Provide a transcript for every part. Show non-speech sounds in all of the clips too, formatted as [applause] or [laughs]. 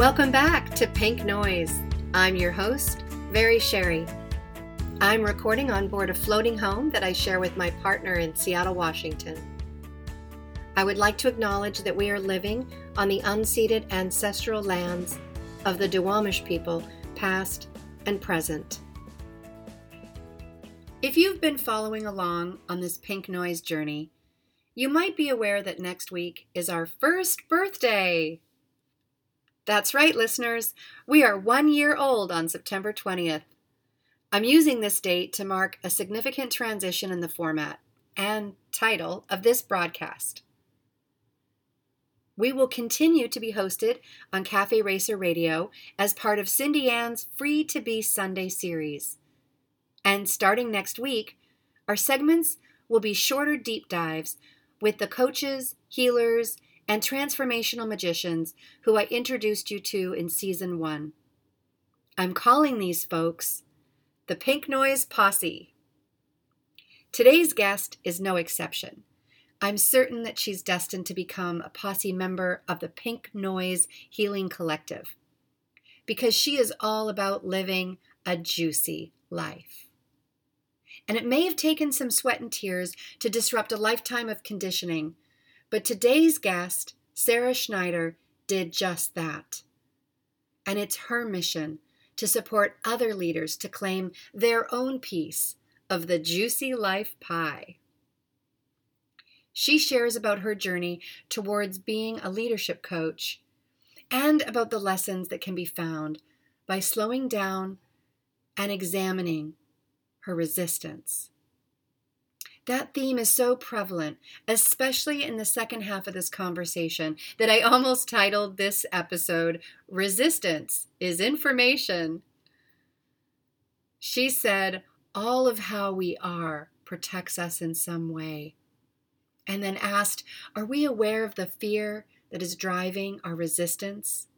Welcome back to Pink Noise. I'm your host, Very Sherry. I'm recording on board a floating home that I share with my partner in Seattle, Washington. I would like to acknowledge that we are living on the unceded ancestral lands of the Duwamish people, past and present. If you've been following along on this pink noise journey, you might be aware that next week is our first birthday. That's right, listeners. We are one year old on September 20th. I'm using this date to mark a significant transition in the format and title of this broadcast. We will continue to be hosted on Cafe Racer Radio as part of Cindy Ann's Free to Be Sunday series. And starting next week, our segments will be shorter deep dives with the coaches, healers, and transformational magicians who I introduced you to in season one. I'm calling these folks the Pink Noise Posse. Today's guest is no exception. I'm certain that she's destined to become a posse member of the Pink Noise Healing Collective because she is all about living a juicy life. And it may have taken some sweat and tears to disrupt a lifetime of conditioning, but today's guest, Sarah Schneider, did just that. And it's her mission to support other leaders to claim their own piece of the juicy life pie. She shares about her journey towards being a leadership coach and about the lessons that can be found by slowing down and examining her resistance. That theme is so prevalent, especially in the second half of this conversation, that I almost titled this episode Resistance is Information. She said, All of how we are protects us in some way and then asked, Are we aware of the fear that is driving our resistance?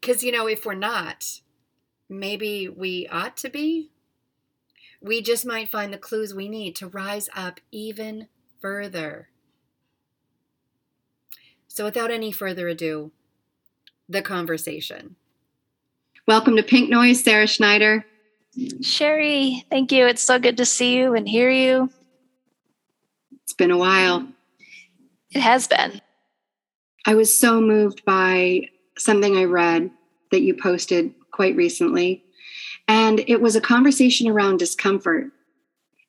Because, you know, if we're not, maybe we ought to be. We just might find the clues we need to rise up even further. So, without any further ado, the conversation. Welcome to Pink Noise, Sarah Schneider. Sherry, thank you. It's so good to see you and hear you. It's been a while. It has been. I was so moved by something I read that you posted quite recently. And it was a conversation around discomfort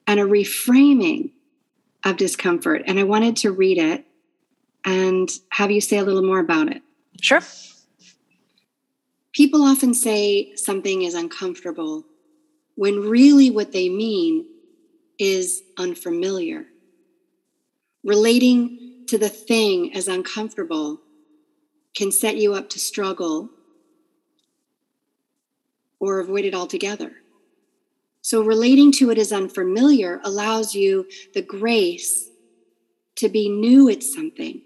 and a reframing of discomfort. And I wanted to read it and have you say a little more about it. Sure. People often say something is uncomfortable when really what they mean is unfamiliar relating to the thing as uncomfortable can set you up to struggle or avoid it altogether. So, relating to it as unfamiliar allows you the grace to be new at something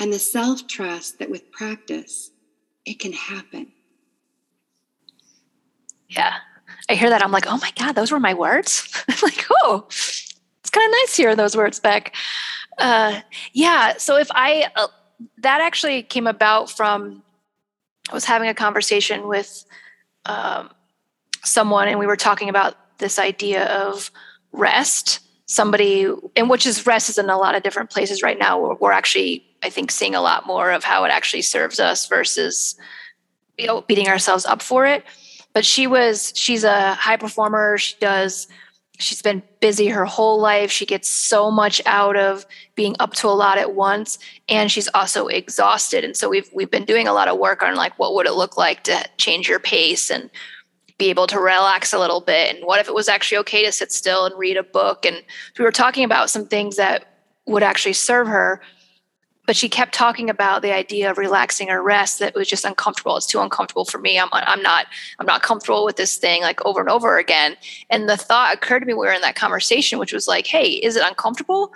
and the self trust that with practice, it can happen. Yeah. I hear that. I'm like, oh my God, those were my words. [laughs] Like, oh, it's kind of nice hearing those words back. Uh, yeah. So if I, uh, that actually came about from, I was having a conversation with um, someone and we were talking about this idea of rest. Somebody, and which is rest is in a lot of different places right now. We're, we're actually, I think, seeing a lot more of how it actually serves us versus, you know, beating ourselves up for it. But she was, she's a high performer. She does she's been busy her whole life. She gets so much out of being up to a lot at once and she's also exhausted. And so we've we've been doing a lot of work on like what would it look like to change your pace and be able to relax a little bit and what if it was actually okay to sit still and read a book and we were talking about some things that would actually serve her but she kept talking about the idea of relaxing or rest that was just uncomfortable. It's too uncomfortable for me. I'm, I'm not i'm not comfortable with this thing like over and over again. And the thought occurred to me we were in that conversation which was like hey is it uncomfortable?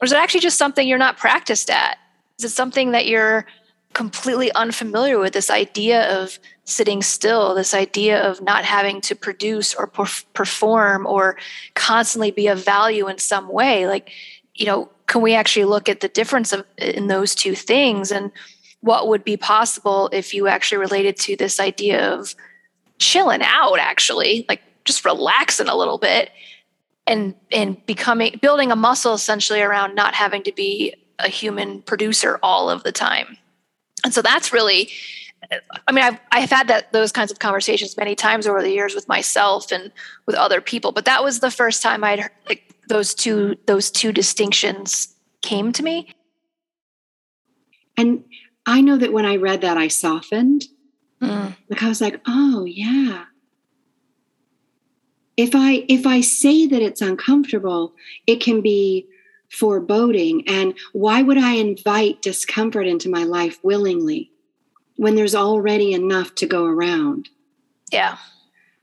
Or is it actually just something you're not practiced at? Is it something that you're completely unfamiliar with? This idea of sitting still this idea of not having to produce or perform or constantly be of value in some way like you know can we actually look at the difference of in those two things? And what would be possible if you actually related to this idea of chilling out actually like just relaxing a little bit and and becoming building a muscle essentially around not having to be a human producer all of the time. And so that's really i mean i've, I've had that those kinds of conversations many times over the years with myself and with other people but that was the first time i'd like those two those two distinctions came to me. And i know that when i read that i softened. Mm. like i was like oh yeah. If i if i say that it's uncomfortable it can be foreboding. And why would i invite discomfort into my life willingly when there's already enough to go around? Yeah.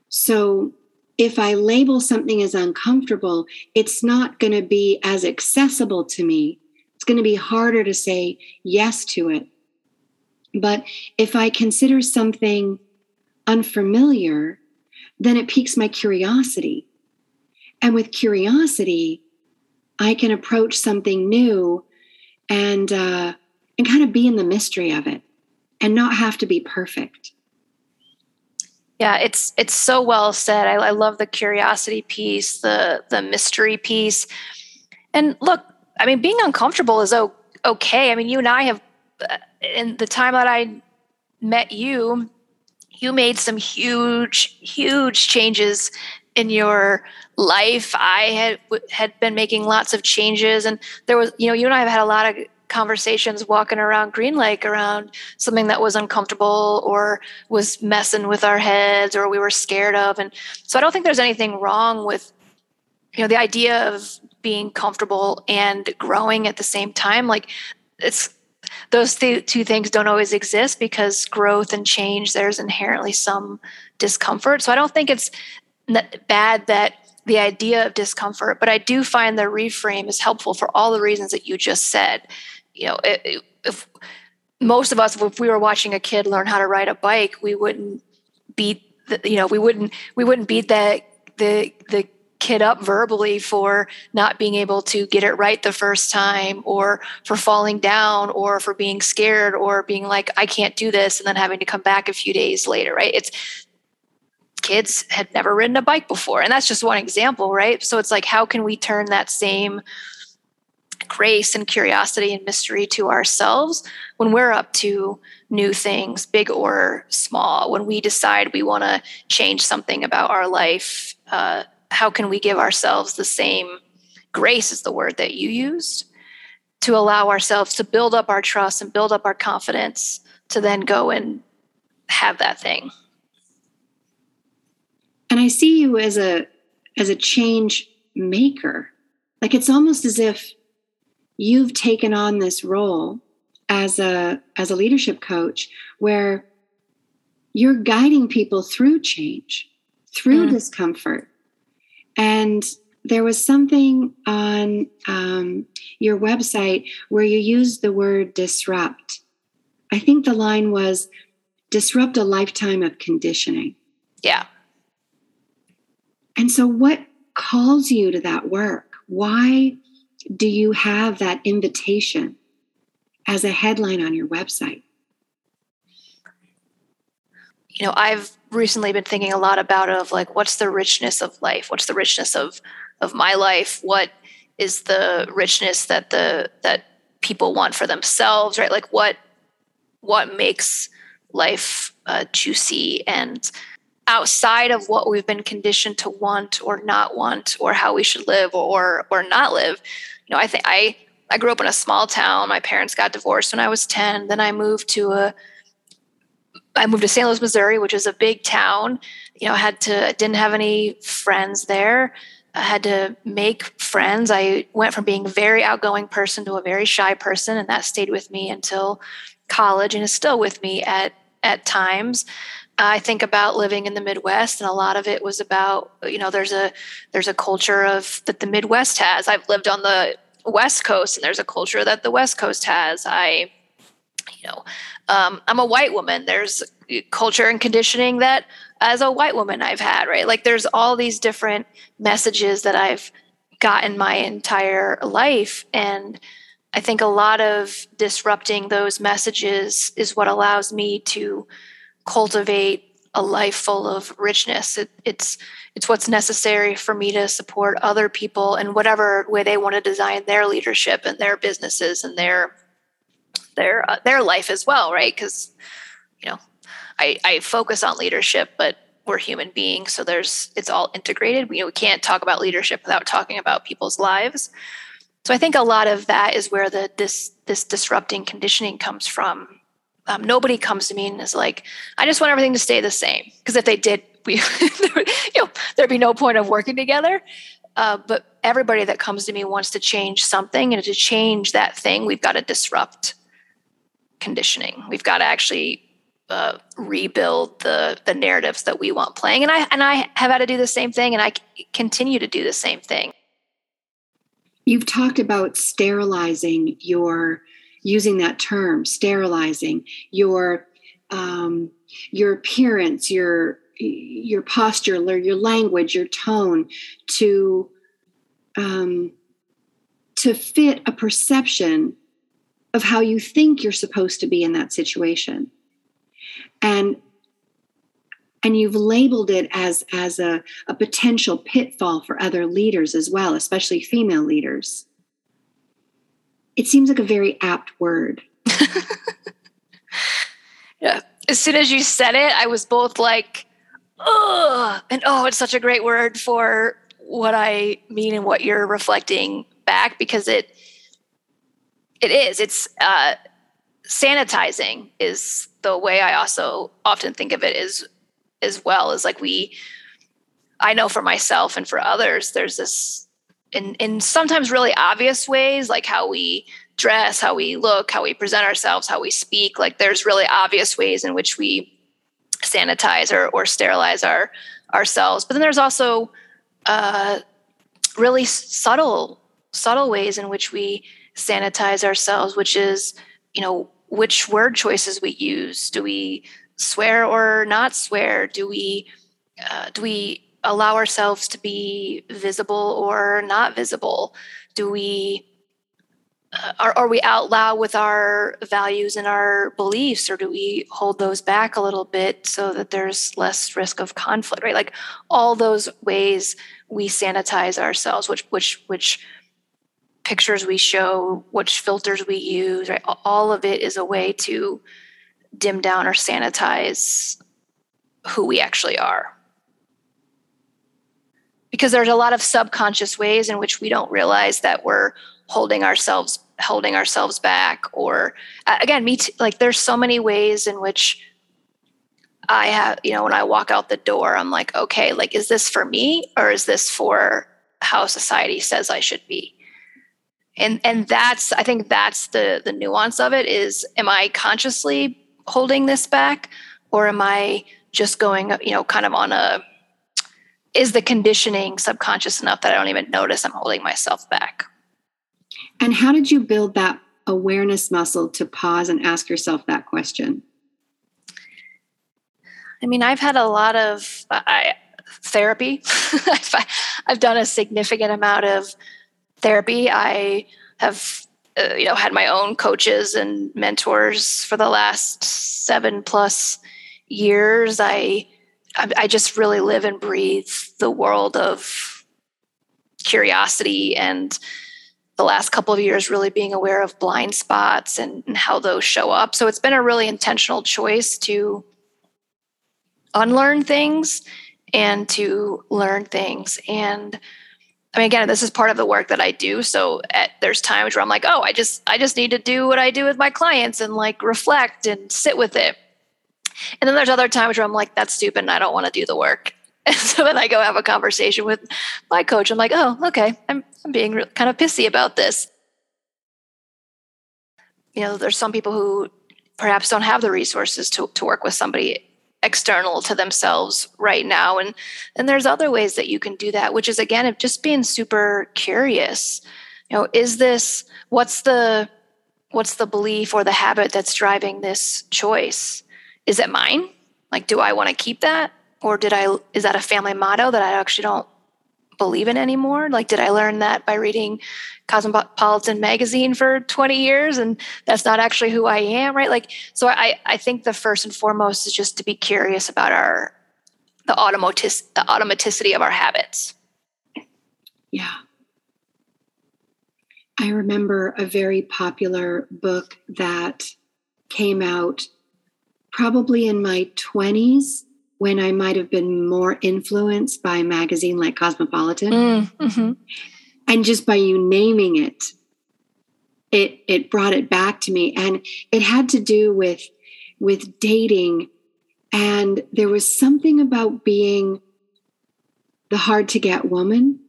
So if i label something as uncomfortable it's not going to be as accessible to me it's going to be harder to say yes to it but if i consider something unfamiliar then it piques my curiosity. And with curiosity, I can approach something new and uh, and kind of be in the mystery of it and not have to be perfect. Yeah, it's it's so well said. I, I love the curiosity piece, the the mystery piece, and look, I mean, being uncomfortable is okay. I mean, you and I have, uh, in the time that I met you, you made some huge, huge changes in your life. I had had been making lots of changes, and there was, you know, you and I have had a lot of conversations walking around Green Lake around something that was uncomfortable or was messing with our heads or we were scared of. And so I don't think there's anything wrong with, you know, the idea of being comfortable and growing at the same time. Like it's those th- two things don't always exist because growth and change there's inherently some discomfort so i don't think it's bad that the idea of discomfort but i do find the reframe is helpful for all the reasons that you just said you know if most of us if we were watching a kid learn how to ride a bike we wouldn't beat the, you know we wouldn't we wouldn't beat that the the kid up verbally for not being able to get it right the first time or for falling down or for being scared or being like i can't do this and then having to come back a few days later right? It's kids had never ridden a bike before and that's just one example right? So it's like how can we turn that same grace and curiosity and mystery to ourselves when we're up to new things big or small when we decide we want to change something about our life uh, how can we give ourselves the same grace is the word that you used to allow ourselves to build up our trust and build up our confidence to then go and have that thing? And i see you as a as a change maker. Like it's almost as if you've taken on this role as a as a leadership coach where you're guiding people through change through mm. discomfort and there was something on um, your website where you used the word disrupt. I think the line was disrupt a lifetime of conditioning. Yeah. And so, what calls you to that work? Why do you have that invitation as a headline on your website? You know, I've recently been thinking a lot about of like what's the richness of life? What's the richness of of my life? What is the richness that the that people want for themselves right? Like what what makes life uh, juicy and outside of what we've been conditioned to want or not want or how we should live or or not live you know i think i i grew up in a small town my parents got divorced when i was 10 then i moved to a I moved to St. Louis, Missouri, which is a big town. You know, I had to didn't have any friends there. I had to make friends. I went from being a very outgoing person to a very shy person, and that stayed with me until college and is still with me at at times. I think about living in the Midwest, and a lot of it was about you know there's a there's a culture of that the Midwest has. I've lived on the West Coast, and there's a culture that the West Coast has. I you know um, i'm a white woman there's culture and conditioning that as a white woman i've had right like there's all these different messages that i've gotten my entire life and I think a lot of disrupting those messages is what allows me to cultivate a life full of richness. It, it's it's what's necessary for me to support other people in whatever way they want to design their leadership and their businesses and their their uh, their life as well, right? Because you know, I I focus on leadership, but we're human beings, so there's it's all integrated. We, we can't talk about leadership without talking about people's lives. So I think a lot of that is where the this this disrupting conditioning comes from. Um, nobody comes to me and is like, "I just want everything to stay the same," because if they did, [laughs] we you know there'd be no point of working together. Uh, but everybody that comes to me wants to change something, and to change that thing, we've got to disrupt conditioning. We've got to actually uh, rebuild the the narratives that we want playing. And I and I have had to do the same thing, and I continue to do the same thing. You've talked about sterilizing your using that term, sterilizing your um, your appearance, your your posture, your language, your tone to um, to fit a perception of how you think you're supposed to be in that situation. And and you've labeled it as as a, a potential pitfall for other leaders as well especially female leaders it seems like a very apt word. [laughs] Yeah. As soon as you said it i was both like oh and oh it's such a great word for what i mean and what you're reflecting back because it it is. It's uh sanitizing is the way I also often think of it is as well as like we I know for myself and for others there's this in in sometimes really obvious ways like how we dress, how we look, how we present ourselves, how we speak like there's really obvious ways in which we sanitize or, or sterilize our ourselves but then there's also uh, really subtle subtle ways in which we sanitize ourselves which is you know which word choices we use. Do we swear or not swear? Do we uh, do we allow ourselves to be visible or not visible? Do we uh, are, are we out loud with our values and our beliefs or do we hold those back a little bit so that there's less risk of conflict right like all those ways we sanitize ourselves which which which pictures we show, which filters we use, right? All of it is a way to dim down or sanitize who we actually are. Because there's a lot of subconscious ways in which we don't realize that we're holding ourselves holding ourselves back or uh, again me t- like there's so many ways in which I have, you know, when I walk out the door, I'm like, okay, like, is this for me or is this for how society says I should be? and and that's i think that's the the nuance of it is am i consciously holding this back or am i just going you know kind of on a is the conditioning subconscious enough that i don't even notice i'm holding myself back and how did you build that awareness muscle to pause and ask yourself that question i mean i've had a lot of I, therapy [laughs] I've, done a significant amount of therapy. I have uh, you know had my own coaches and mentors for the last seven plus years. I I just really live and breathe the world of curiosity and the last couple of years really being aware of blind spots and, and, how those show up. So it's been a really intentional choice to unlearn things and to learn things. And I mean, again, this is part of the work that I do. So at, there's times where I'm like, oh, I just I just need to do what I do with my clients and like reflect and sit with it. And then there's other times where I'm like, that's stupid and I don't want to do the work. [laughs] And so then I go have a conversation with my coach. I'm like, oh, okay, I'm I'm being re- kind of pissy about this. You know, there's some people who perhaps don't have the resources to to work with somebody external to themselves right now and and there's other ways that you can do that which is again of just being super curious you know is this what's the what's the belief or the habit that's driving this choice is it mine like do i want to keep that or did i is that a family motto that i actually don't believe in anymore? Like, did I learn that by reading Cosmopolitan magazine for 20 years and that's not actually who I am, right? Like, so I, I think the first and foremost is just to be curious about our, the, automatic, the automaticity of our habits. Yeah. I remember a very popular book that came out probably in my 20s when I might have been more influenced by a magazine like Cosmopolitan. Mm, mm-hmm. And just by you naming it, it it brought it back to me. And it had to do with with dating. And there was something about being the hard to get woman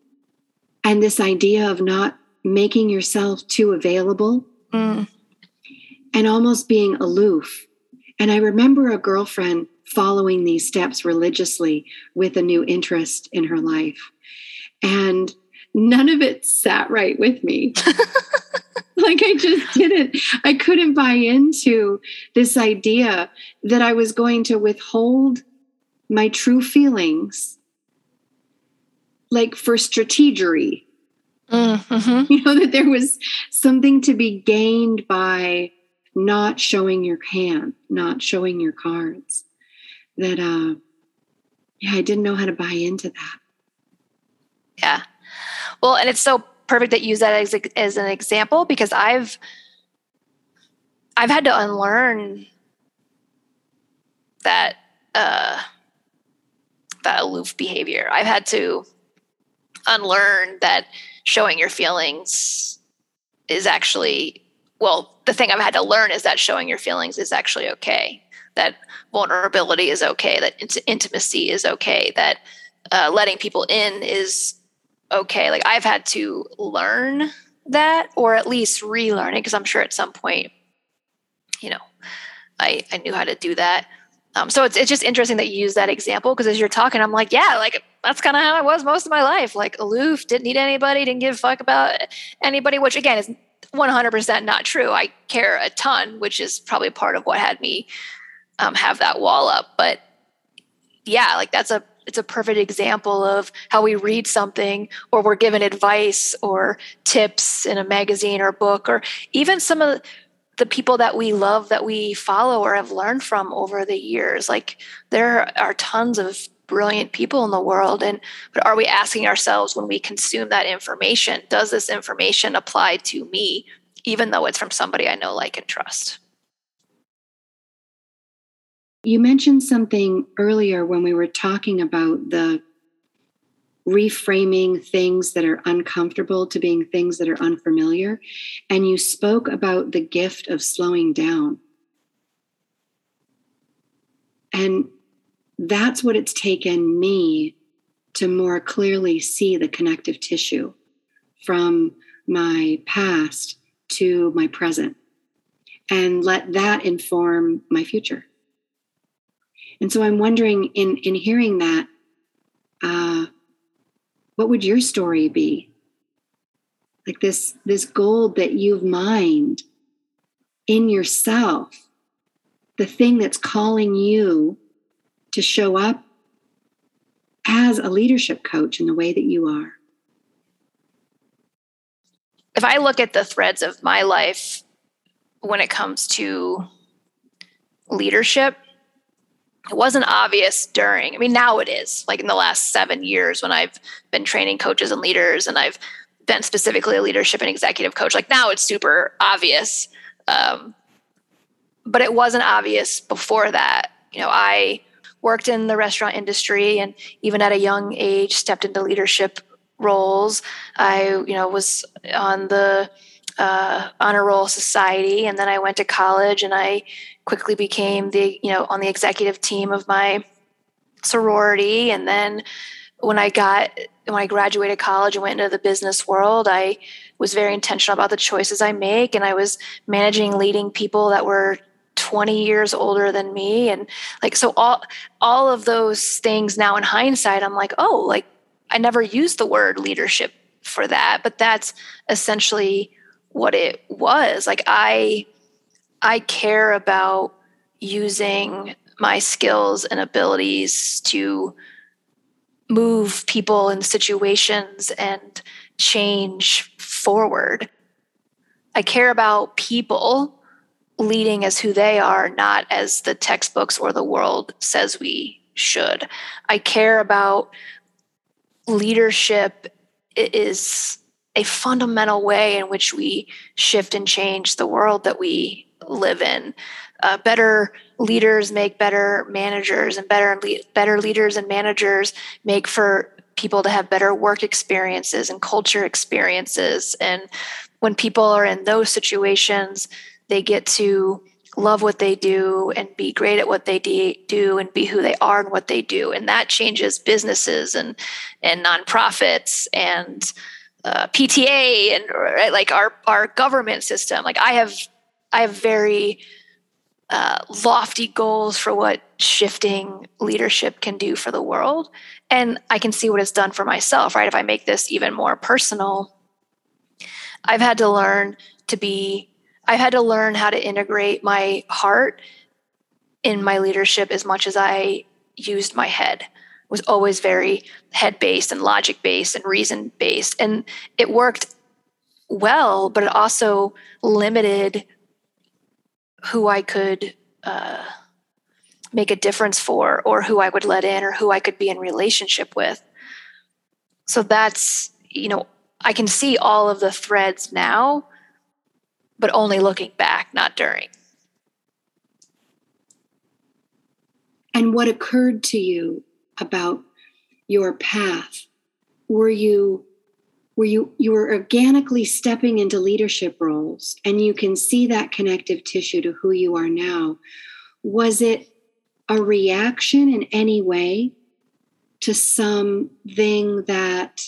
and this idea of not making yourself too available mm. and almost being aloof. And I remember a girlfriend following these steps religiously with a new interest in her life. And none of it sat right with me. [laughs] like I just didn't, I couldn't buy into this idea that I was going to withhold my true feelings like for strategery. Mm-hmm. You know, that there was something to be gained by not showing your hand, not showing your cards that uh yeah i didn't know how to buy into that. Yeah. Well and it's so perfect that you use that as, as an example because i've i've had to unlearn that uh that aloof behavior. I've had to unlearn that showing your feelings is actually well the thing i've had to learn is that showing your feelings is actually okay that vulnerability is okay, that int- intimacy is okay, that uh, letting people in is okay. Like I've had to learn that, or at least relearn it, because I'm sure at some point, you know, I I knew how to do that. Um, so it's it's just interesting that you use that example because as you're talking, I'm like, yeah, like that's kind of how I was most of my life, like aloof, didn't need anybody, didn't give a fuck about anybody. Which again is 100% not true. I care a ton, which is probably part of what had me um, have that wall up. But yeah, like that's a it's a perfect example of how we read something or we're given advice or tips in a magazine or book or even some of the people that we love that we follow or have learned from over the years like there are tons of brilliant people in the world and but are we asking ourselves when we consume that information does this information apply to me even though it's from somebody i know like and trust you mentioned something earlier when we were talking about the reframing things that are uncomfortable to being things that are unfamiliar. And you spoke about the gift of slowing down. And that's what it's taken me to more clearly see the connective tissue from my past to my present and let that inform my future. And so I'm wondering, in in hearing that, uh, what would your story be? Like this this gold that you've mined in yourself, the thing that's calling you to show up as a leadership coach in the way that you are. If I look at the threads of my life when it comes to leadership, it wasn't obvious during i mean now it is like in the last seven years when i've been training coaches and leaders and i've been specifically a leadership and executive coach like now it's super obvious um, but it wasn't obvious before that you know i worked in the restaurant industry and even at a young age stepped into leadership roles. I you know was on the uh, honor roll society and then i went to college and i quickly became the you know on the executive team of my sorority. And then when i got when i graduated college and went into the business world i was very intentional about the choices i make and i was managing leading people that were 20 years older than me and like so all all of those things now in hindsight i'm like oh like i never used the word leadership for that but that's essentially what it was like i I care about using my skills and abilities to move people and situations and change forward. I care about people leading as who they are, not as the textbooks or the world says we should. I care about leadership is a fundamental way in which we shift and change the world that we live in. Uh, better leaders make better managers, and better better leaders and managers make for people to have better work experiences and culture experiences. And when people are in those situations, they get to love what they do and be great at what they do and be who they are and what they do. And that changes businesses and and nonprofits and uh, PTA and right, like our our government system. Like I have I have very uh, lofty goals for what shifting leadership can do for the world. And I can see what it's done for myself right? If I make this even more personal I've had to learn to be I've had to learn how to integrate my heart in my leadership as much as I used my head. It was always very head based and logic based and reason based. And it worked well, but it also limited who I could uh, make a difference for, or who I would let in, or who I could be in relationship with. So that's, you know, I can see all of the threads now but only looking back, not during. And what occurred to you about your path? Were you were you you were organically stepping into leadership roles and you can see that connective tissue to who you are now. Was it a reaction in any way to something that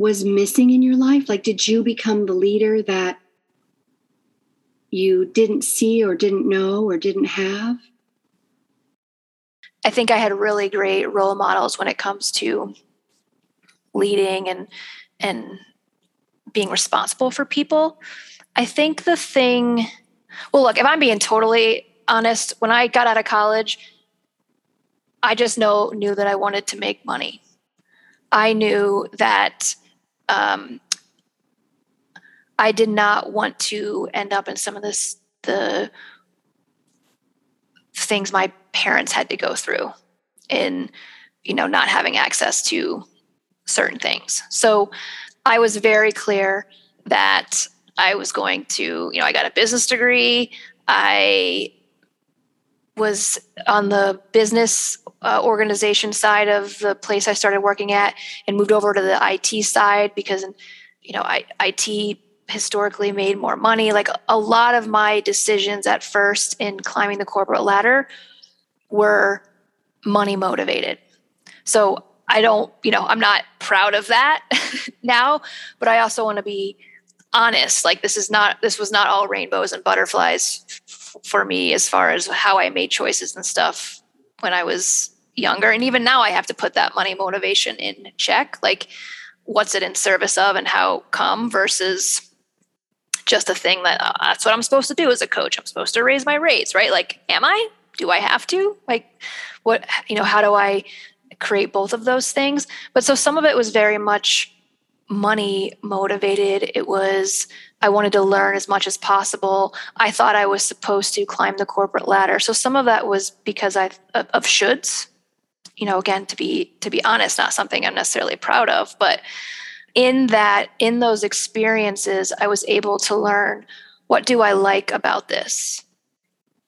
was missing in your life? Like, did you become the leader that you didn't see or didn't know or didn't have? I think I had really great role models when it comes to leading and and being responsible for people. I think the thing well look, if I'm being totally honest, when I got out of college, I just know knew that I wanted to make money. I knew that um, I did not want to end up in some of this the things my parents had to go through in you know not having access to certain things. So I was very clear that I was going to, you know, I got a business degree. I was on the business uh, organization side of the place I started working at and moved over to the IT side because, you know, I, IT historically made more money. Like a lot of my decisions at first in climbing the corporate ladder were money motivated. So I don't, you know, I'm not proud of that [laughs] now, but I also want to be honest. Like this is not, this was not all rainbows and butterflies for me as far as how I made choices and stuff when I was younger. And even now, I have to put that money motivation in check. Like, what's it in service of and how come versus just a thing that uh, that's what I'm supposed to do as a coach. I'm supposed to raise my rates, right? Like, am I? Do I have to? Like, what, you know, how do I create both of those things? But so some of it was very much money motivated. It was I wanted to learn as much as possible. I thought I was supposed to climb the corporate ladder. So some of that was because I of, shoulds. You know, again, to be to be honest, not something I'm necessarily proud of, but in that in those experiences, I was able to learn what do I like about this?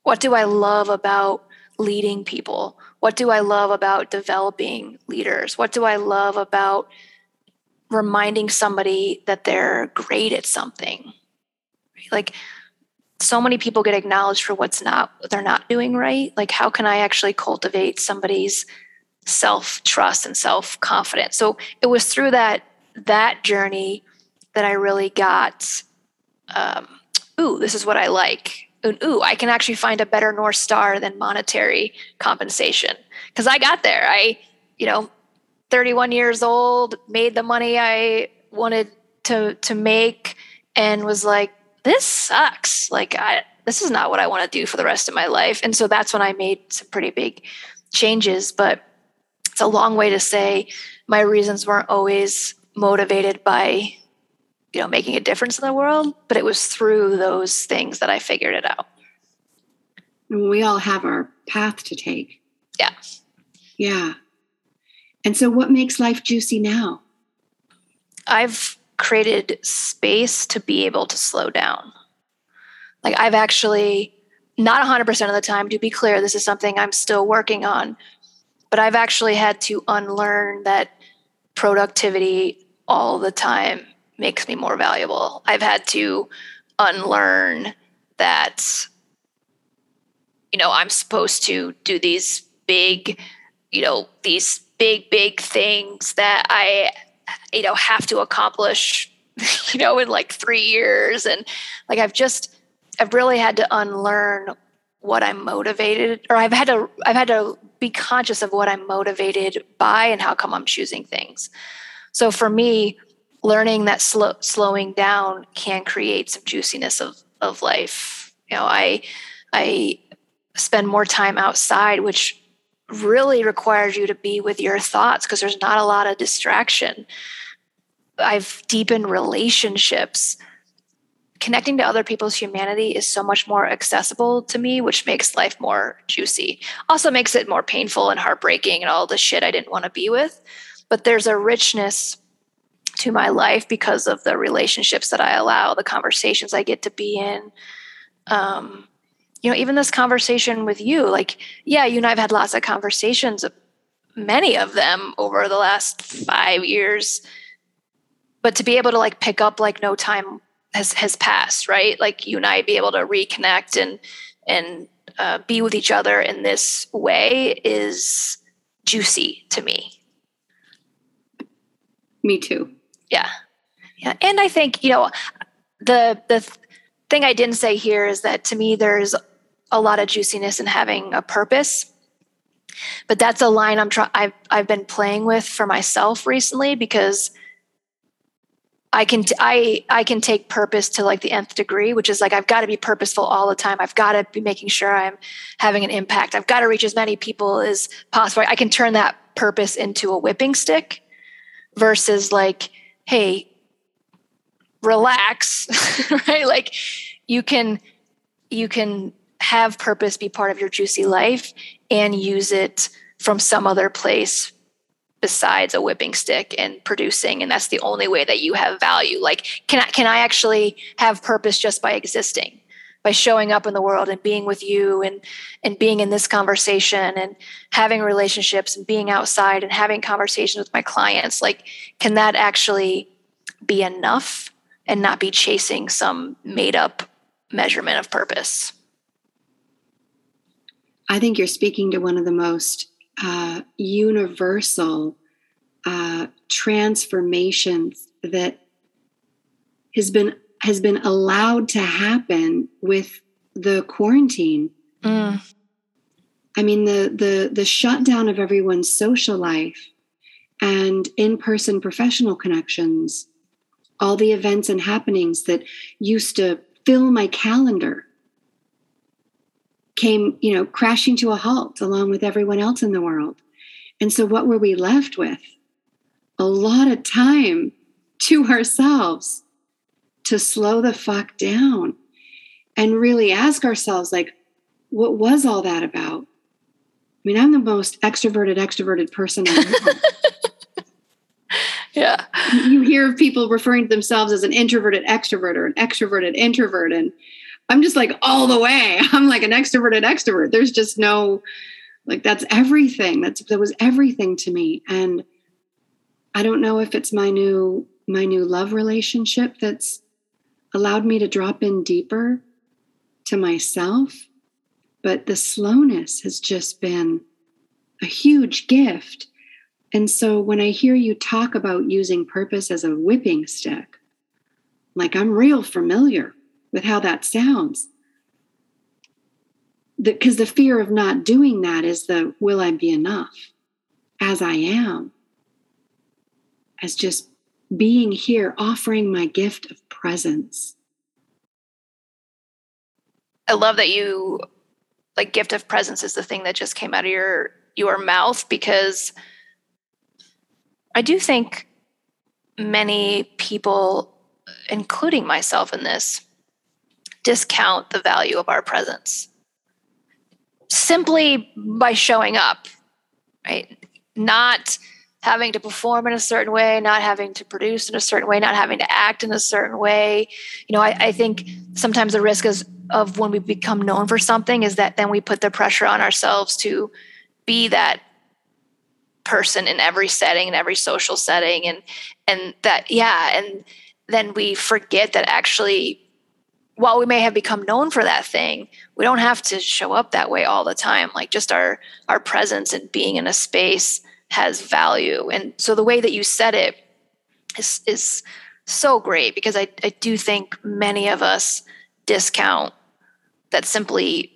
What do I love about leading people? What do I love about developing leaders? What do I love about reminding somebody that they're great at something. Like so many people get acknowledged for what's not they're not doing right. Like how can I actually cultivate somebody's self trust and self confidence? So it was through that that journey that I really got um, ooh, this is what I like. And ooh, I can actually find a better North Star than monetary compensation. Because I got there. I, you know, 31 years old, made the money I wanted to to make and was like this sucks. Like I this is not what I want to do for the rest of my life. And so that's when I made some pretty big changes, but it's a long way to say my reasons weren't always motivated by you know making a difference in the world but it was through those things that i figured it out we all have our path to take yeah yeah and so what makes life juicy now i've created space to be able to slow down like i've actually not 100% of the time to be clear this is something i'm still working on but i've actually had to unlearn that productivity all the time makes me more valuable. I've had to unlearn that, you know, I'm supposed to do these big, you know, these big, big things that I, you know, have to accomplish, [laughs] you know, in like three years. And like, I've just, I've really had to unlearn what I'm motivated, or I've had to, I've had to be conscious of what I'm motivated by and how come I'm choosing things. So for me, learning that slow, slowing down can create some juiciness of, of life. You know, I I spend more time outside, which really requires you to be with your thoughts because there's not a lot of distraction. I've deepened relationships. Connecting to other people's humanity is so much more accessible to me, which makes life more juicy. Also makes it more painful and heartbreaking and all the shit I didn't want to be with. But there's a richness to my life because of the relationships that I allow, the conversations I get to be in. Um, you know, even this conversation with you, like, yeah, you and I've had lots of conversations, many of them over the last five years. But to be able to like pick up like no time has has passed, right? Like you and I be able to reconnect and and uh, be with each other in this way is juicy to me. Me too. Yeah. Yeah. And I think, you know, the the th- thing I didn't say here is that to me there's a lot of juiciness and having a purpose. But that's a line I'm trying I've I've been playing with for myself recently because I can t- I I can take purpose to like the nth degree, which is like I've got to be purposeful all the time. I've got to be making sure I'm having an impact. I've got to reach as many people as possible. I can turn that purpose into a whipping stick versus like hey, relax, [laughs] right? Like you can you can have purpose be part of your juicy life and use it from some other place besides a whipping stick and producing and that's the only way that you have value like can I can I actually have purpose just by existing by showing up in the world and being with you and and being in this conversation and having relationships and being outside and having conversations with my clients like can that actually be enough and not be chasing some made up measurement of purpose. I think you're speaking to one of the most uh, universal uh, transformations that has been has been allowed to happen with the quarantine. Mm. I mean the the the shutdown of everyone's social life and in-person professional connections all the events and happenings that used to fill my calendar came, you know, crashing to a halt along with everyone else in the world. And so what were we left with? A lot of time to ourselves to slow the fuck down and really ask ourselves like what was all that about? I mean, I'm the most extroverted extroverted person I know. [laughs] yeah. You hear people referring to themselves as an introverted extrovert or an extroverted introvert. And I'm just like all the way. [laughs] I'm like an extroverted extrovert. There's just no, like, that's everything. That's, that was everything to me. And I don't know if it's my new, my new love relationship that's allowed me to drop in deeper to myself. But the slowness has just been a huge gift and so when I hear you talk about using purpose as a whipping stick, like I'm real familiar with how that sounds. Because the, the fear of not doing that is the will I be enough as I am, as just being here, offering my gift of presence. I love that you like gift of presence is the thing that just came out of your your mouth because I do think many people, including myself in this, discount the value of our presence simply by showing up, right? Not having to perform in a certain way, not having to produce in a certain way, not having to act in a certain way. You know, I, I think sometimes the risk is of when we become known for something is that then we put the pressure on ourselves to be that person in every setting in every social setting and and that yeah and then we forget that actually while we may have become known for that thing we don't have to show up that way all the time like just our our presence and being in a space has value and so the way that you said it is is so great because i i do think many of us discount that simply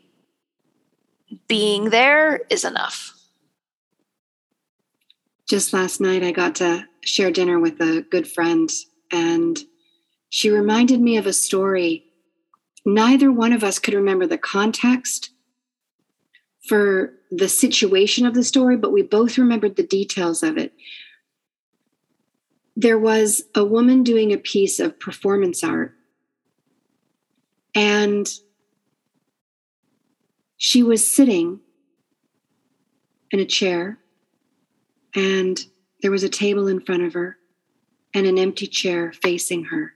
being there is enough just last night I got to share dinner with a good friend, and she reminded me of a story. Neither one of us could remember the context for the situation of the story, but we both remembered the details of it. There was a woman doing a piece of performance art, and she was sitting in a chair and there was a table in front of her and an empty chair facing her.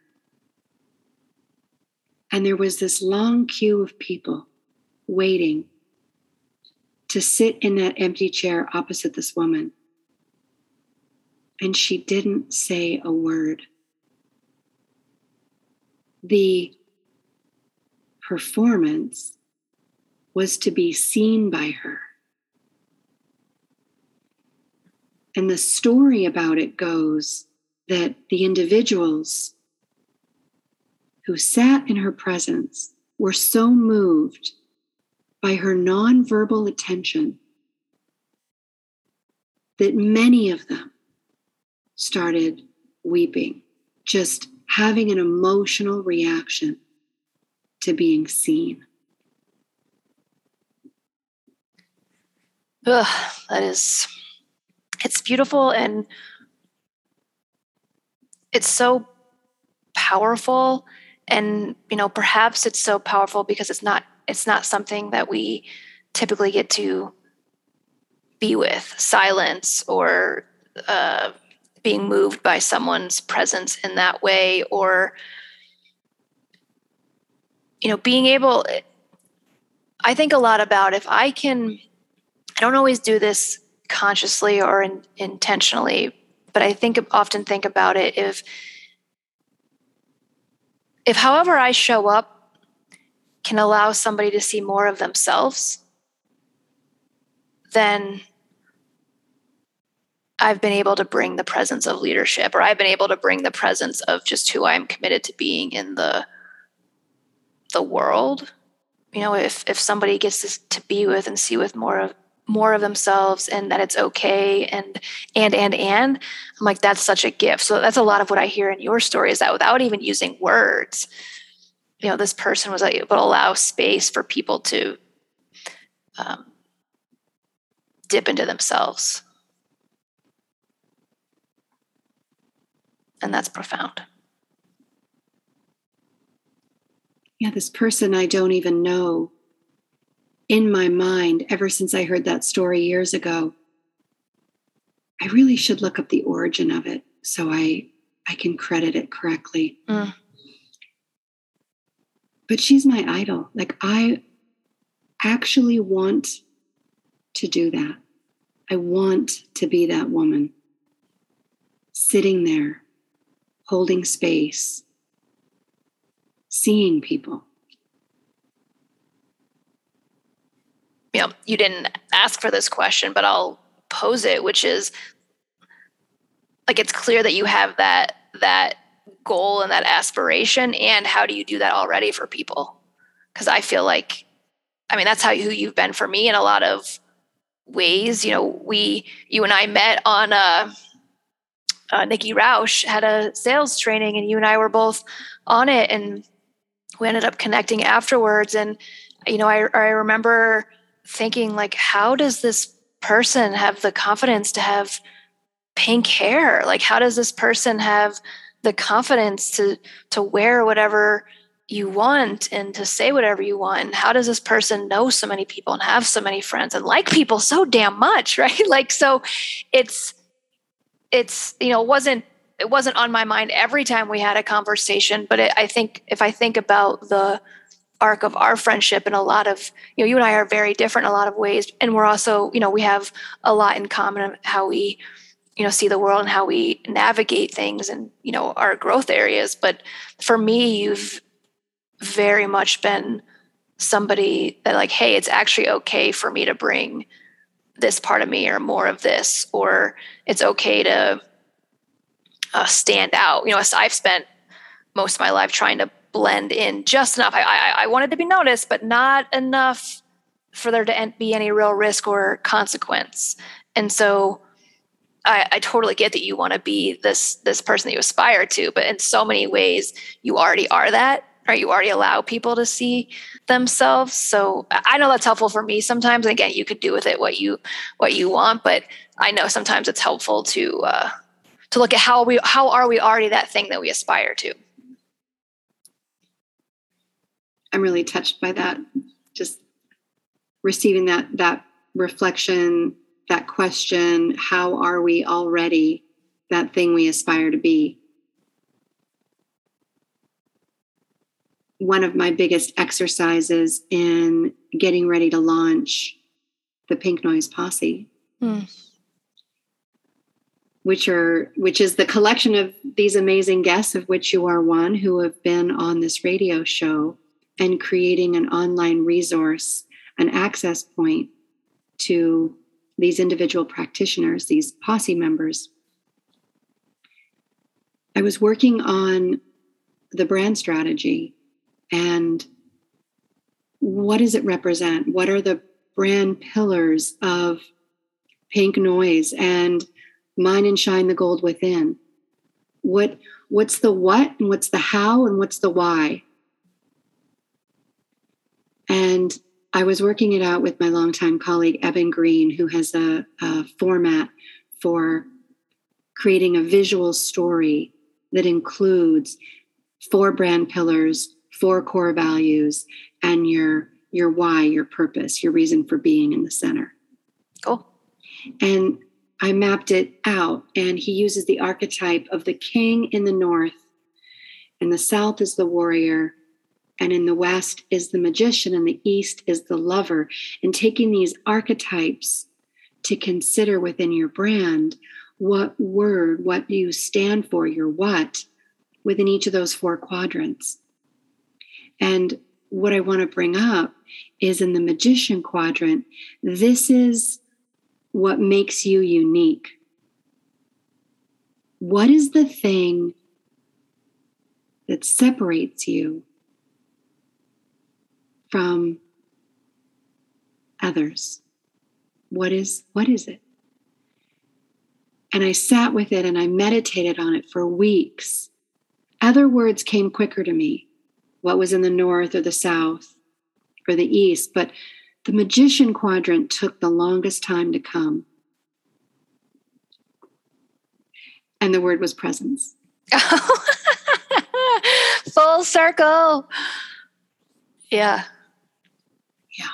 And there was this long queue of people waiting to sit in that empty chair opposite this woman. And she didn't say a word. The performance was to be seen by her. And the story about it goes that the individuals who sat in her presence were so moved by her nonverbal attention that many of them started weeping, just having an emotional reaction to being seen. Ugh, that is it's beautiful and it's so powerful and you know perhaps it's so powerful because it's not it's not something that we typically get to be with. Silence or uh, being moved by someone's presence in that way or you know being able i think a lot about if i can i don't always do this consciously or in, intentionally but i think often think about it if if however i show up can allow somebody to see more of themselves then I've been able to bring the presence of leadership, or I've been able to bring the presence of just who I'm committed to being in the the world. You know, if if somebody gets to, to be with and see with more of more of themselves and that it's okay and and and and i'm like that's such a gift. So that's a lot of what i hear in your story is that without even using words you know this person was able to allow space for people to um, dip into themselves. And that's profound. Yeah this person i don't even know in my mind ever since I heard that story years ago. I really should look up the origin of it so I I can credit it correctly. Mm. But she's my idol. Like I actually want to do that. I want to be that woman sitting there, holding space, seeing people. You know, you didn't ask for this question, but I'll pose it, which is like it's clear that you have that that goal and that aspiration and how do you do that already for people? Because i feel like i mean that's how who you've been for me in a lot of ways. You know we you and i met on uh, uh nikki rausch had a sales training and you and i were both on it and we ended up connecting afterwards. And you know i, I remember thinking like how does this person have the confidence to have pink hair? Like, how does this person have the confidence to to wear whatever you want and to say whatever you want how does this person know so many people and have so many friends and like people so damn much [laughs] right like so it's it's you know wasn't it wasn't on my mind every time we had a conversation but it, i think if i think about the arc of our friendship and a lot of you know you and i are very different in a lot of ways. And we're also you know we have a lot in common of how we you know see the world and how we navigate things and you know our growth areas. But for me you've very much been somebody that like hey it's actually okay for me to bring this part of me or more of this or it's okay to uh, stand out. You know i've spent most of my life trying to blend in just enough. I, I, I wanted to be noticed but not enough for there to be any real risk or consequence. And so I, I, totally get that you want to be this this person that you aspire to, but in so many ways you already are that or you already allow people to see themselves. So i know that's helpful for me sometimes. And again you could do with it what you what you want but i know sometimes it's helpful to uh to look at how we how are we already that thing that we aspire to i'm really touched by that just receiving that that reflection that question how are we already that thing we aspire to be one of my biggest exercises in getting ready to launch the Pink Noise Posse. Mm. Which are which is the collection of these amazing guests of which you are one who have been on this radio show and creating an online resource, an access point to these individual practitioners, these posse members. I was working on the brand strategy and what does it represent? What are the brand pillars of Pink Noise and Mine and Shine the Gold Within? What what's the what and what's the how and what's the why? And I was working it out with my longtime colleague Eben Green, who has a, a format for creating a visual story that includes four brand pillars, four core values and your your why, your purpose, your reason for being in the center. Cool. And I mapped it out, and he uses the archetype of the king in the north, and the south is the warrior, and in the west is the magician, and the east is the lover. And taking these archetypes to consider within your brand what word, what you stand for, your what, within each of those four quadrants. And what I want to bring up is in the magician quadrant, this is what makes you unique. What is the thing that separates you from others? What is what is it? And I sat with it and I meditated on it for weeks. Other words came quicker to me what was in the north or the south or the east, but the magician quadrant took the longest time to come. And the word was presence. [laughs] Full circle. Yeah. Yeah.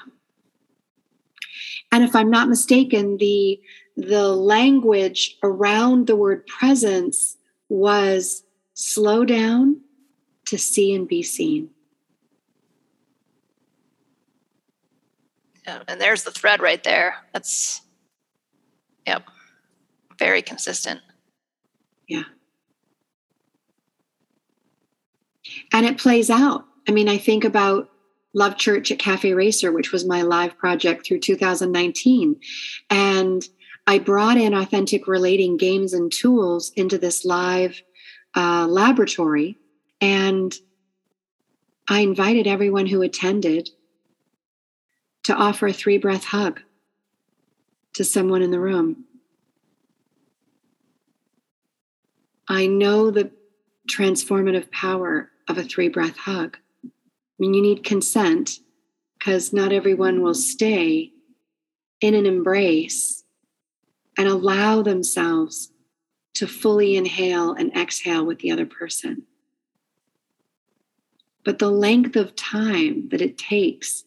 And if I'm not mistaken, the the language around the word presence was slow down to see and be seen. Yeah, and there's the thread right there. That's, yep, very consistent. Yeah. And it plays out. I mean, I think about Love Church at Cafe Racer, which was my live project through 2019. And I brought in authentic relating games and tools into this live uh, laboratory and I invited everyone who attended to offer a three breath hug to someone in the room. I know the transformative power of a three breath hug. I mean, you need consent because not everyone will stay in an embrace and allow themselves to fully inhale and exhale with the other person. But the length of time that it takes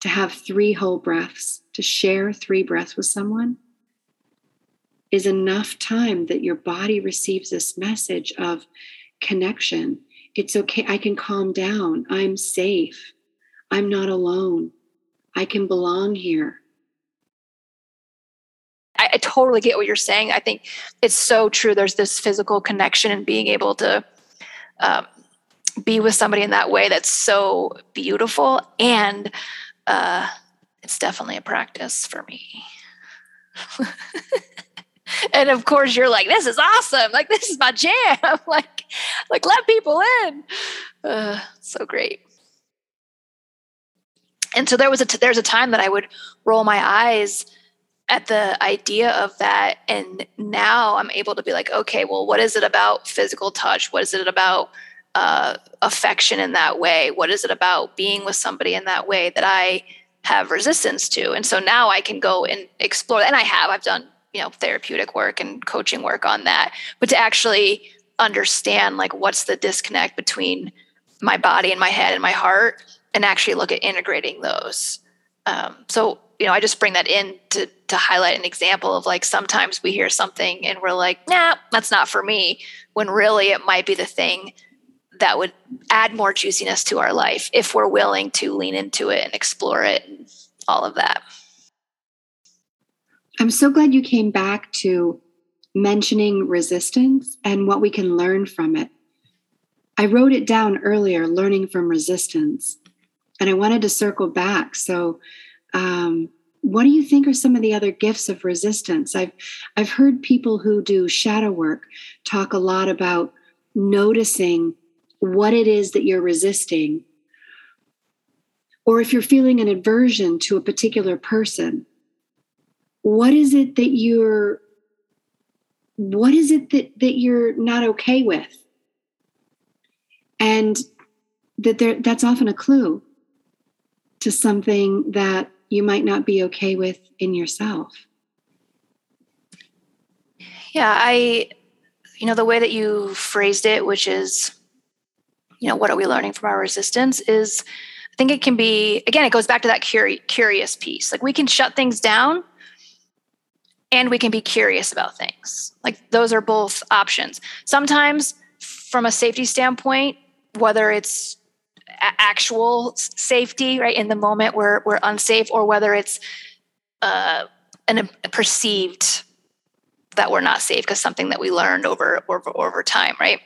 to have three whole breaths, to share three breaths with someone, is enough time that your body receives this message of connection. It's okay. I can calm down. I'm safe. I'm not alone. I can belong here. I, I, totally get what you're saying. I think it's so true. There's this physical connection and being able to um, be with somebody in that way that's so beautiful. And uh, it's definitely a practice for me. [laughs] and of course you're like this is awesome like this is my jam [laughs] like [laughs] like let people in. Uh, so great. And so there was a t- there's a time that i would roll my eyes at the idea of that and now i'm able to be like okay well what is it about physical touch? What is it about uh, affection in that way? What is it about being with somebody in that way that i have resistance to? And so now i can go and explore and i have i've done you know therapeutic work and coaching work on that. But to actually understand like what's the disconnect between my body and my head and my heart and actually look at integrating those. Um, so you know i just bring that in to to highlight an example of like sometimes we hear something and we're like nah that's not for me when really it might be the thing that would add more juiciness to our life if we're willing to lean into it and explore it and all of that. I'm so glad you came back to mentioning resistance and what we can learn from it. I wrote it down earlier, learning from resistance, and I wanted to circle back. So, um, what do you think are some of the other gifts of resistance? I've I've heard people who do shadow work talk a lot about noticing what it is that you're resisting, or if you're feeling an aversion to a particular person, what is it that you're what is it that that you're not okay with? And that there that's often a clue to something that you might not be okay with in yourself. Yeah i you know the way that you phrased it which is you know what are we learning from our resistance is i think it can be again it goes back to that curi- curious piece. Like we can shut things down and we can be curious about things. Like those are both options. Sometimes, from a safety standpoint, whether it's actual safety, right, in the moment we're, we're unsafe, or whether it's uh, an, a perceived that we're not safe because something that we learned over, over over time, right?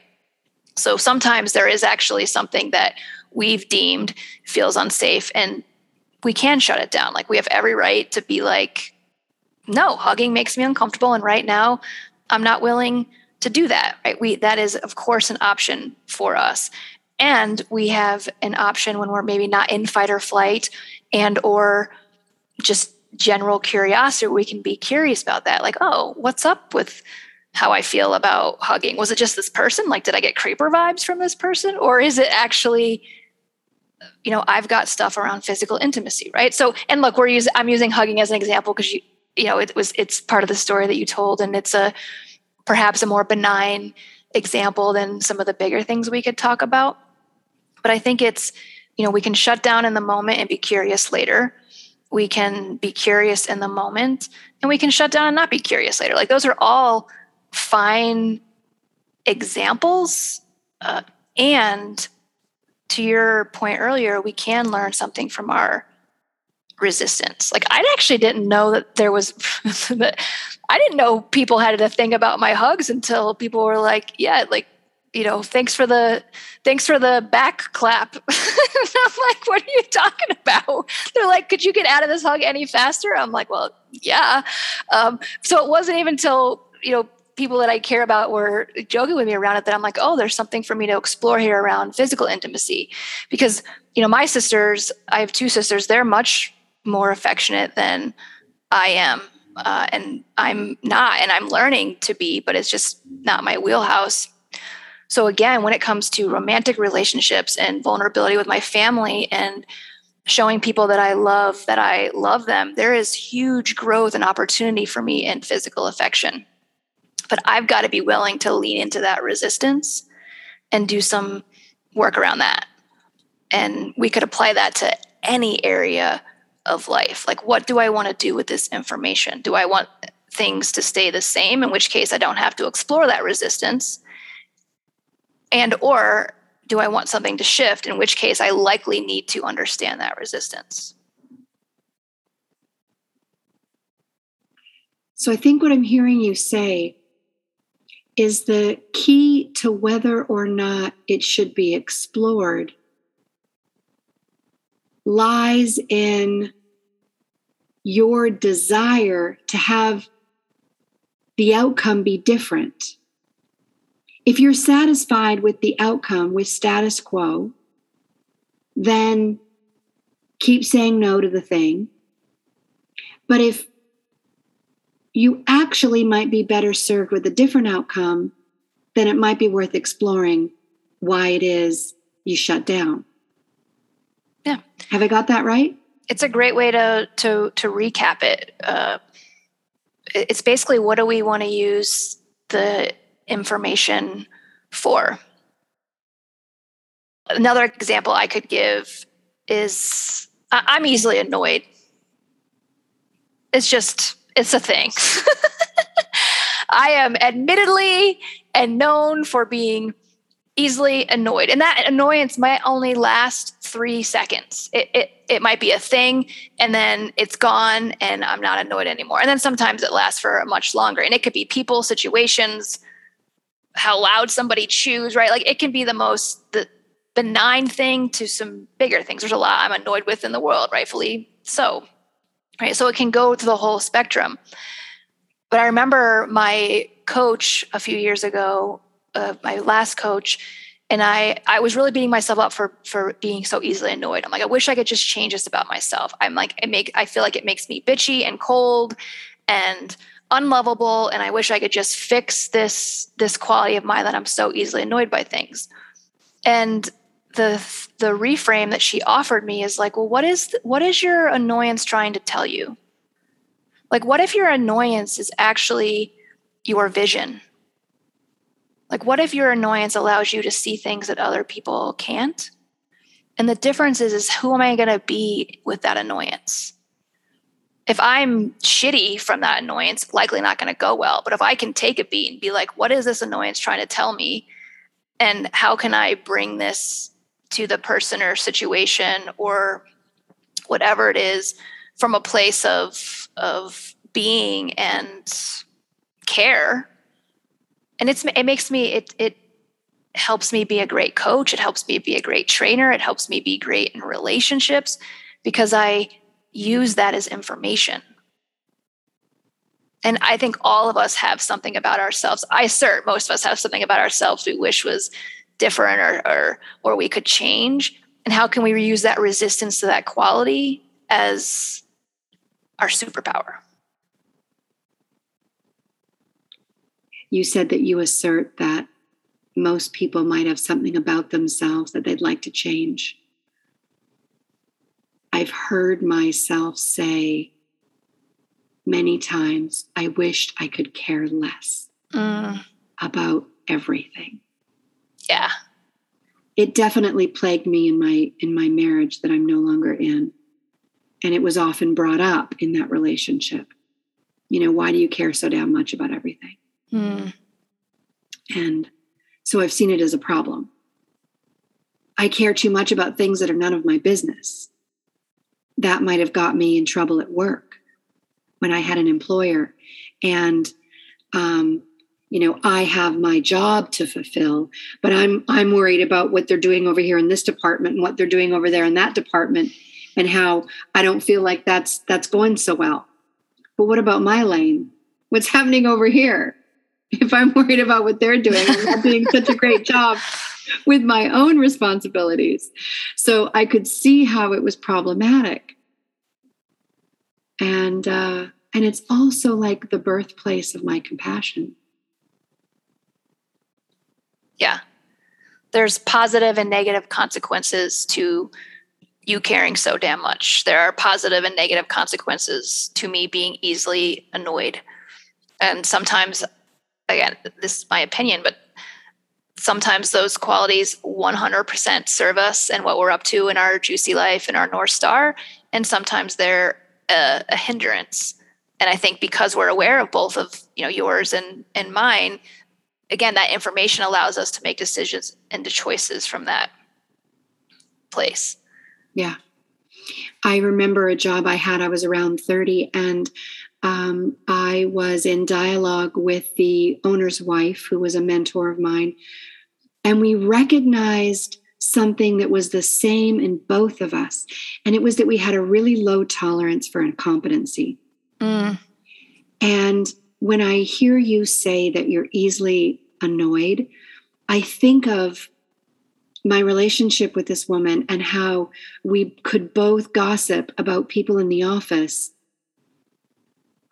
So sometimes there is actually something that we've deemed feels unsafe, and we can shut it down. Like we have every right to be like, no, hugging makes me uncomfortable. And right now, I'm not willing to do that. Right? We that is, of course, an option for us. And we have an option when we're maybe not in fight or flight and or just general curiosity, we can be curious about that. Like, oh, what's up with how I feel about hugging? Was it just this person? Like, did I get creeper vibes from this person? Or is it actually you know i've got stuff around physical intimacy right so and look we're using i'm using hugging as an example because you know it was it's part of the story that you told and it's a perhaps a more benign example than some of the bigger things we could talk about. But i think it's you know we can shut down in the moment and be curious later. We can be curious in the moment and we can shut down and not be curious later. Like those are all fine examples uh, and to your point earlier we can learn something from our resistance. Like I actually didn't know that there was [laughs] I didn't know people had a thing about my hugs until people were like, yeah, like, you know, thanks for the thanks for the back clap. [laughs] I'm like, what are you talking about? They're like, could you get out of this hug any faster? I'm like, well, yeah. Um, so it wasn't even until, you know, people that I care about were joking with me around it that I'm like, oh, there's something for me to explore here around physical intimacy. Because, you know, my sisters, I have two sisters, they're much more affectionate than I am. Uh, and I'm not, and I'm learning to be, but it's just not my wheelhouse. So, again, when it comes to romantic relationships and vulnerability with my family and showing people that I love that I love them, there is huge growth and opportunity for me in physical affection. But I've got to be willing to lean into that resistance and do some work around that. And we could apply that to any area of life. Like, what do I want to do with this information? Do I want things to stay the same, in which case I don't have to explore that resistance? And or do I want something to shift, in which case I likely need to understand that resistance? So I think what I'm hearing you say is the key to whether or not it should be explored lies in your desire to have the outcome be different. If you're satisfied with the outcome, with status quo, then keep saying no to the thing. But if you actually might be better served with a different outcome, then it might be worth exploring why it is you shut down. Yeah. Have I got that right? It's a great way to to to recap it. Uh, it's basically what do we want to use the information for? Another example I could give is I'm easily annoyed. It's just it's a thing. [laughs] I am admittedly and known for being easily annoyed. And that annoyance might only last three seconds. It, it, it might be a thing and then it's gone and I'm not annoyed anymore. And then sometimes it lasts for much longer. And it could be people, situations, how loud somebody chews, right? Like it can be the most the benign thing to some bigger things. There's a lot I'm annoyed with in the world, rightfully so right? So it can go to the whole spectrum. But I remember my coach a few years ago, uh, my last coach, and I I was really beating myself up for for being so easily annoyed. I'm like, I wish I could just change this about myself. I'm like, it make I feel like it makes me bitchy and cold and unlovable, and I wish I could just fix this this quality of mine that I'm so easily annoyed by things. And the the reframe that she offered me is like well what is what is your annoyance trying to tell you like what if your annoyance is actually your vision like what if your annoyance allows you to see things that other people can't? And the difference is is who am i going to be with that annoyance? If i'm shitty from that annoyance likely not going to go well. But if i can take a beat and be like what is this annoyance trying to tell me? And how can i bring this to the person or situation or whatever it is from a place of of being and care and it's it makes me it it helps me be a great coach. It helps me be a great trainer. It helps me be great in relationships because i use that as information. And i think all of us have something about ourselves. I assert most of us have something about ourselves we wish was different or, or or we could change. And how can we reuse that resistance to that quality as our superpower you said that you assert that most people might have something about themselves that they'd like to change. I've heard myself say many times i wished i could care less mm. about everything. Yeah. It definitely plagued me in my in my marriage that i'm no longer in. And it was often brought up in that relationship. You know why do you care so damn much about everything mm. and so i've seen it as a problem. I care too much about things that are none of my business. That might have got me in trouble at work when i had an employer. And um, you know i have my job to fulfill but i'm i'm worried about what they're doing over here in this department and what they're doing over there in that department and how i don't feel like that's that's going so well. But what about my lane? What's happening over here [laughs] if i'm worried about what they're doing i'm not doing such a great job with my own responsibilities. So i could see how it was problematic. And uh and it's also like the birthplace of my compassion. Yeah. There's positive and negative consequences to you caring so damn much. There are positive and negative consequences to me being easily annoyed. And sometimes again, this is my opinion, but sometimes those qualities 100% serve us and what we're up to in our juicy life and our North Star. And sometimes they're a, a hindrance. And I think because we're aware of both of you know yours and and mine, again, that information allows us to make decisions and to choices from that place. Yeah. I remember a job I had, I was around 30, and um, I was in dialogue with the owner's wife, who was a mentor of mine. And we recognized something that was the same in both of us. And it was that we had a really low tolerance for incompetency. Mm. And when I hear you say that you're easily annoyed, I think of my relationship with this woman and how we could both gossip about people in the office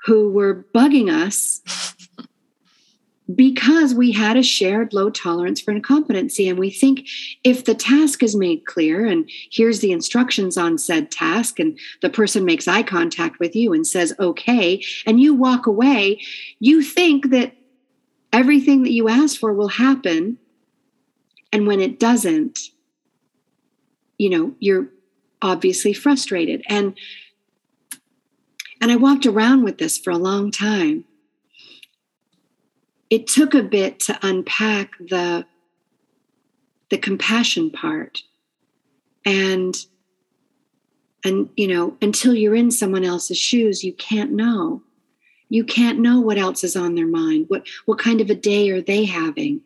who were bugging us because we had a shared low tolerance for incompetency. And we think if the task is made clear and here's the instructions on said task, and the person makes eye contact with you and says, okay, and you walk away, you think that everything that you asked for will happen. And when it doesn't, you know, you're obviously frustrated. And and I walked around with this for a long time. It took a bit to unpack the, the compassion part. And and you know, until you're in someone else's shoes, you can't know. You can't know what else is on their mind. What what kind of a day are they having?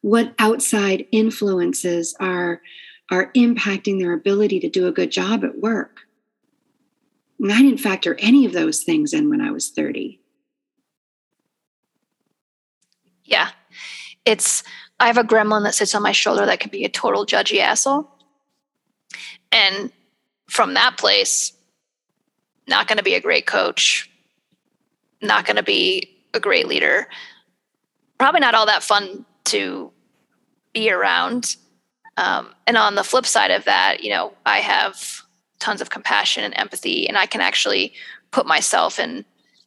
What outside influences are are impacting their ability to do a good job at work? And I didn't factor any of those things in when I was 30. Yeah. It's, I have a gremlin that sits on my shoulder that can be a total judgy asshole. And from that place, not going to be a great coach, not going to be a great leader, probably not all that fun to be around. Um, and on the flip side of that, you know, I have tons of compassion and empathy and i can actually put myself in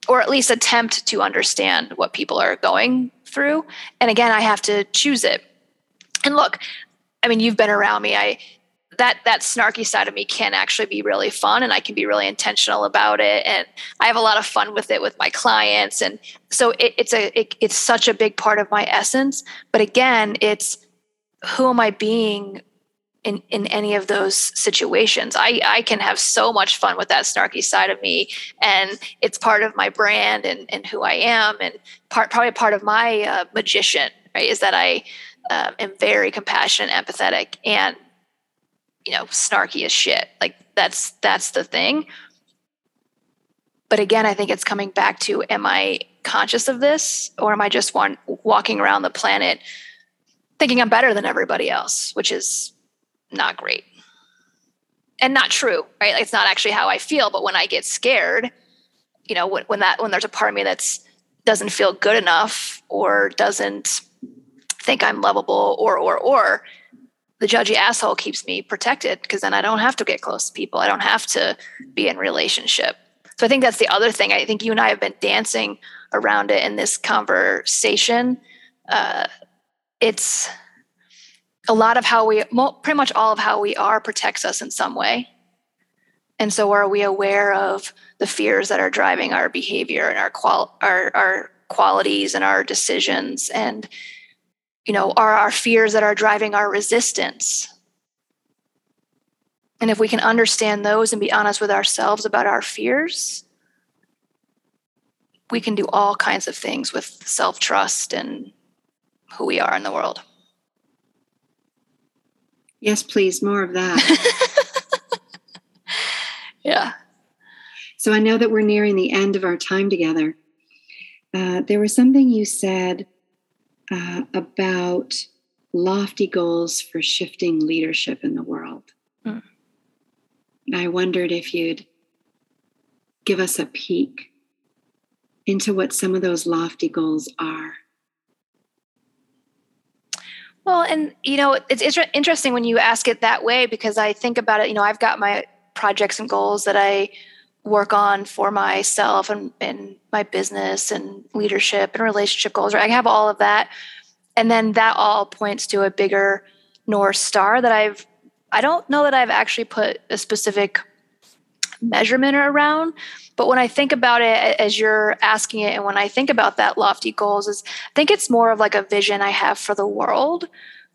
or at least attempt to understand what people are going through. And again i have to choose it. And look i mean you've been around me. I that that snarky side of me can actually be really fun and i can be really intentional about it and i have a lot of fun with it with my clients and so it, it's a it, it's such a big part of my essence. But again it's who am i being in in any of those situations. I I can have so much fun with that snarky side of me, and it's part of my brand and and who I am, and part probably part of my uh, magician. Right, is that I uh, am very compassionate, empathetic, and you know snarky as shit. Like that's that's the thing. But again, I think it's coming back to: Am I conscious of this, or am I just one walking around the planet? thinking I'm better than everybody else, which is not great. And not true right? It's not actually how i feel but when i get scared you know when, when that when there's a part of me that's doesn't feel good enough or doesn't think i'm lovable or or or the judgy asshole keeps me protected because then i don't have to get close to people. I don't have to be in relationship. So i think that's the other thing. I think you and i have been dancing around it in this conversation. Uh, it's a lot of how we pretty much all of how we are protects us in some way. And so are we aware of the fears that are driving our behavior and our qual our, our qualities and our decisions and you know are our fears that are driving our resistance? And if we can understand those and be honest with ourselves about our fears we can do all kinds of things with self-trust and who we are in the world Yes, please, more of that. [laughs] yeah. So I know that we're nearing the end of our time together. Uh, there was something you said uh, about lofty goals for shifting leadership in the world. Mm. I wondered if you'd give us a peek into what some of those lofty goals are. Well, and you know, it's, interesting when you ask it that way because I think about it. You know, I've got my projects and goals that I work on for myself and, and my business and leadership and relationship goals. Right? I have all of that. And then that all points to a bigger North Star that I've, I don't know that I've actually put a specific measurement around. But when I think about it as you're asking it, and when I think about that lofty goals, is I think it's more of like a vision I have for the world,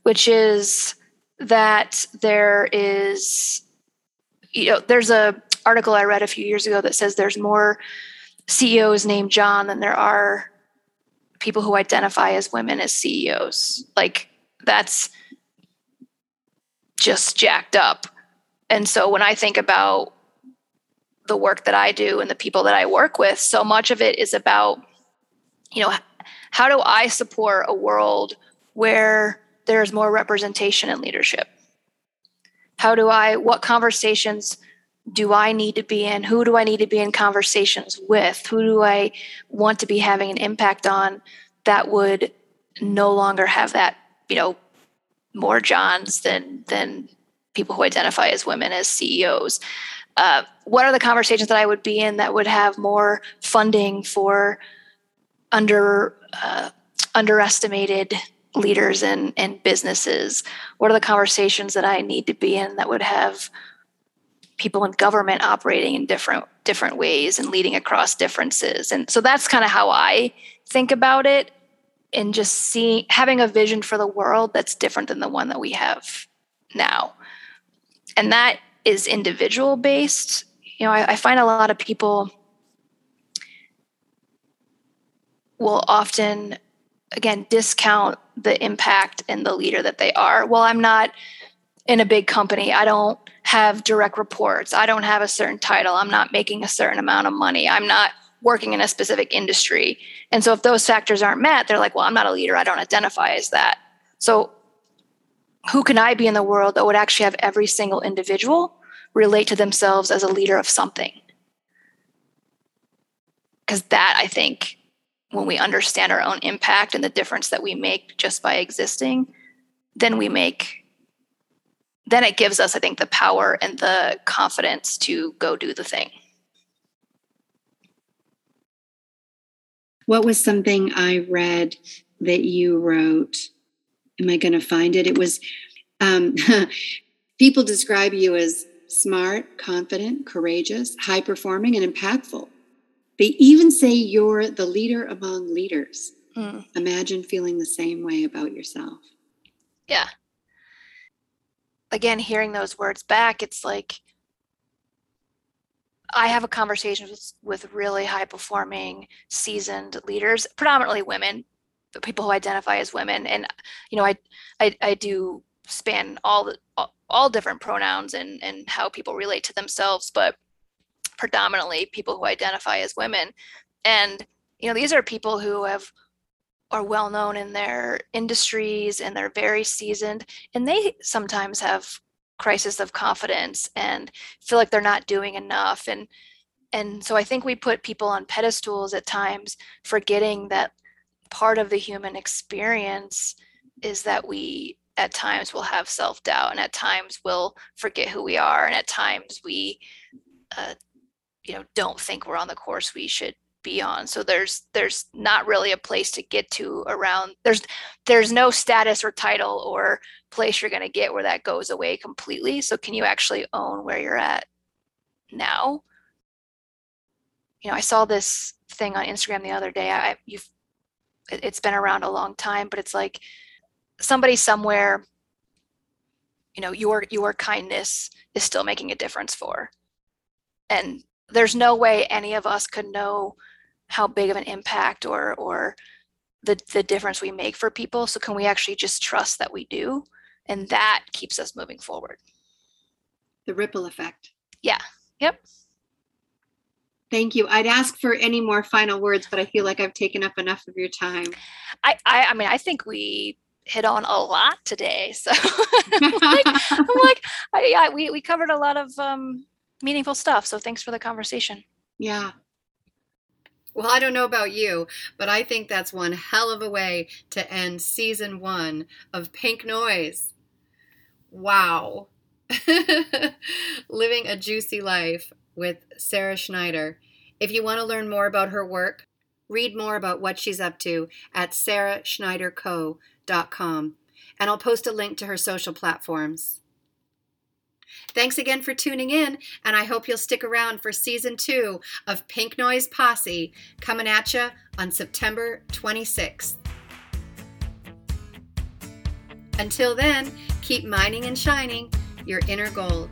which is that there is, you know, there's a article I read a few years ago that says there's more CEOs named John than there are people who identify as women as CEOs. Like that's just jacked up. And so when I think about the work that I do and the people that I work with, so much of it is about, you know, how do I support a world where there's more representation in leadership? How do I, what conversations do I need to be in? Who do I need to be in conversations with? Who do I want to be having an impact on that would no longer have that, you know, more Johns than than people who identify as women as CEOs? Uh, what are the conversations that I would be in that would have more funding for under uh, underestimated leaders and, and businesses? What are the conversations that I need to be in that would have people in government operating in different different ways and leading across differences? And so that's kind of how I think about it and just seeing having a vision for the world that's different than the one that we have now. And that is individual based. You know, I, I find a lot of people will often, again, discount the impact and the leader that they are. Well, I'm not in a big company. I don't have direct reports. I don't have a certain title. I'm not making a certain amount of money. I'm not working in a specific industry. And so if those factors aren't met, they're like, well, I'm not a leader. I don't identify as that. So who can I be in the world that would actually have every single individual relate to themselves as a leader of something? Because that, I think, when we understand our own impact and the difference that we make just by existing, then we make, then it gives us, I think, the power and the confidence to go do the thing. What was something I read that you wrote am I going to find it? It was um, [laughs] people describe you as smart, confident, courageous, high performing, and impactful. They even say you're the leader among leaders. Mm. Imagine feeling the same way about yourself. Yeah. Again, hearing those words back, it's like I have a conversation with, with really high performing, seasoned leaders, predominantly women, people who identify as women and you know i i, I do span all all different pronouns and and how people relate to themselves but predominantly people who identify as women. And you know these are people who have are well known in their industries and they're very seasoned and they sometimes have crisis of confidence and feel like they're not doing enough. And and so i think we put people on pedestals at times forgetting that part of the human experience is that we at times we'll have self-doubt and at times we'll forget who we are and at times we uh, you know don't think we're on the course we should be on. So there's there's not really a place to get to around there's there's no status or title or place you're going to get where that goes away completely. So can you actually own where you're at now? You know i saw this thing on instagram the other day. I you've it's been around a long time but it's like somebody somewhere you know your your kindness is still making a difference for. And there's no way any of us could know how big of an impact or or the the difference we make for people. So can we actually just trust that we do? And that keeps us moving forward. The ripple effect. Yeah. Yep. Thank you. I'd ask for any more final words, but I feel like I've taken up enough of your time. I, I, I mean, I think we hit on a lot today. [laughs] So I'm like, [laughs] I'm like I, yeah, we, we covered a lot of um, meaningful stuff. So thanks for the conversation. Yeah. Well, I don't know about you, but I think that's one hell of a way to end season one of Pink Noise. Wow. [laughs] Living a juicy life with Sarah Schneider. If you want to learn more about her work, read more about what she's up to at sarahschneiderco.com, and I'll post a link to her social platforms. Thanks again for tuning in, and I hope you'll stick around for season two of Pink Noise Posse coming at you on September 26th. Until then, keep mining and shining your inner gold.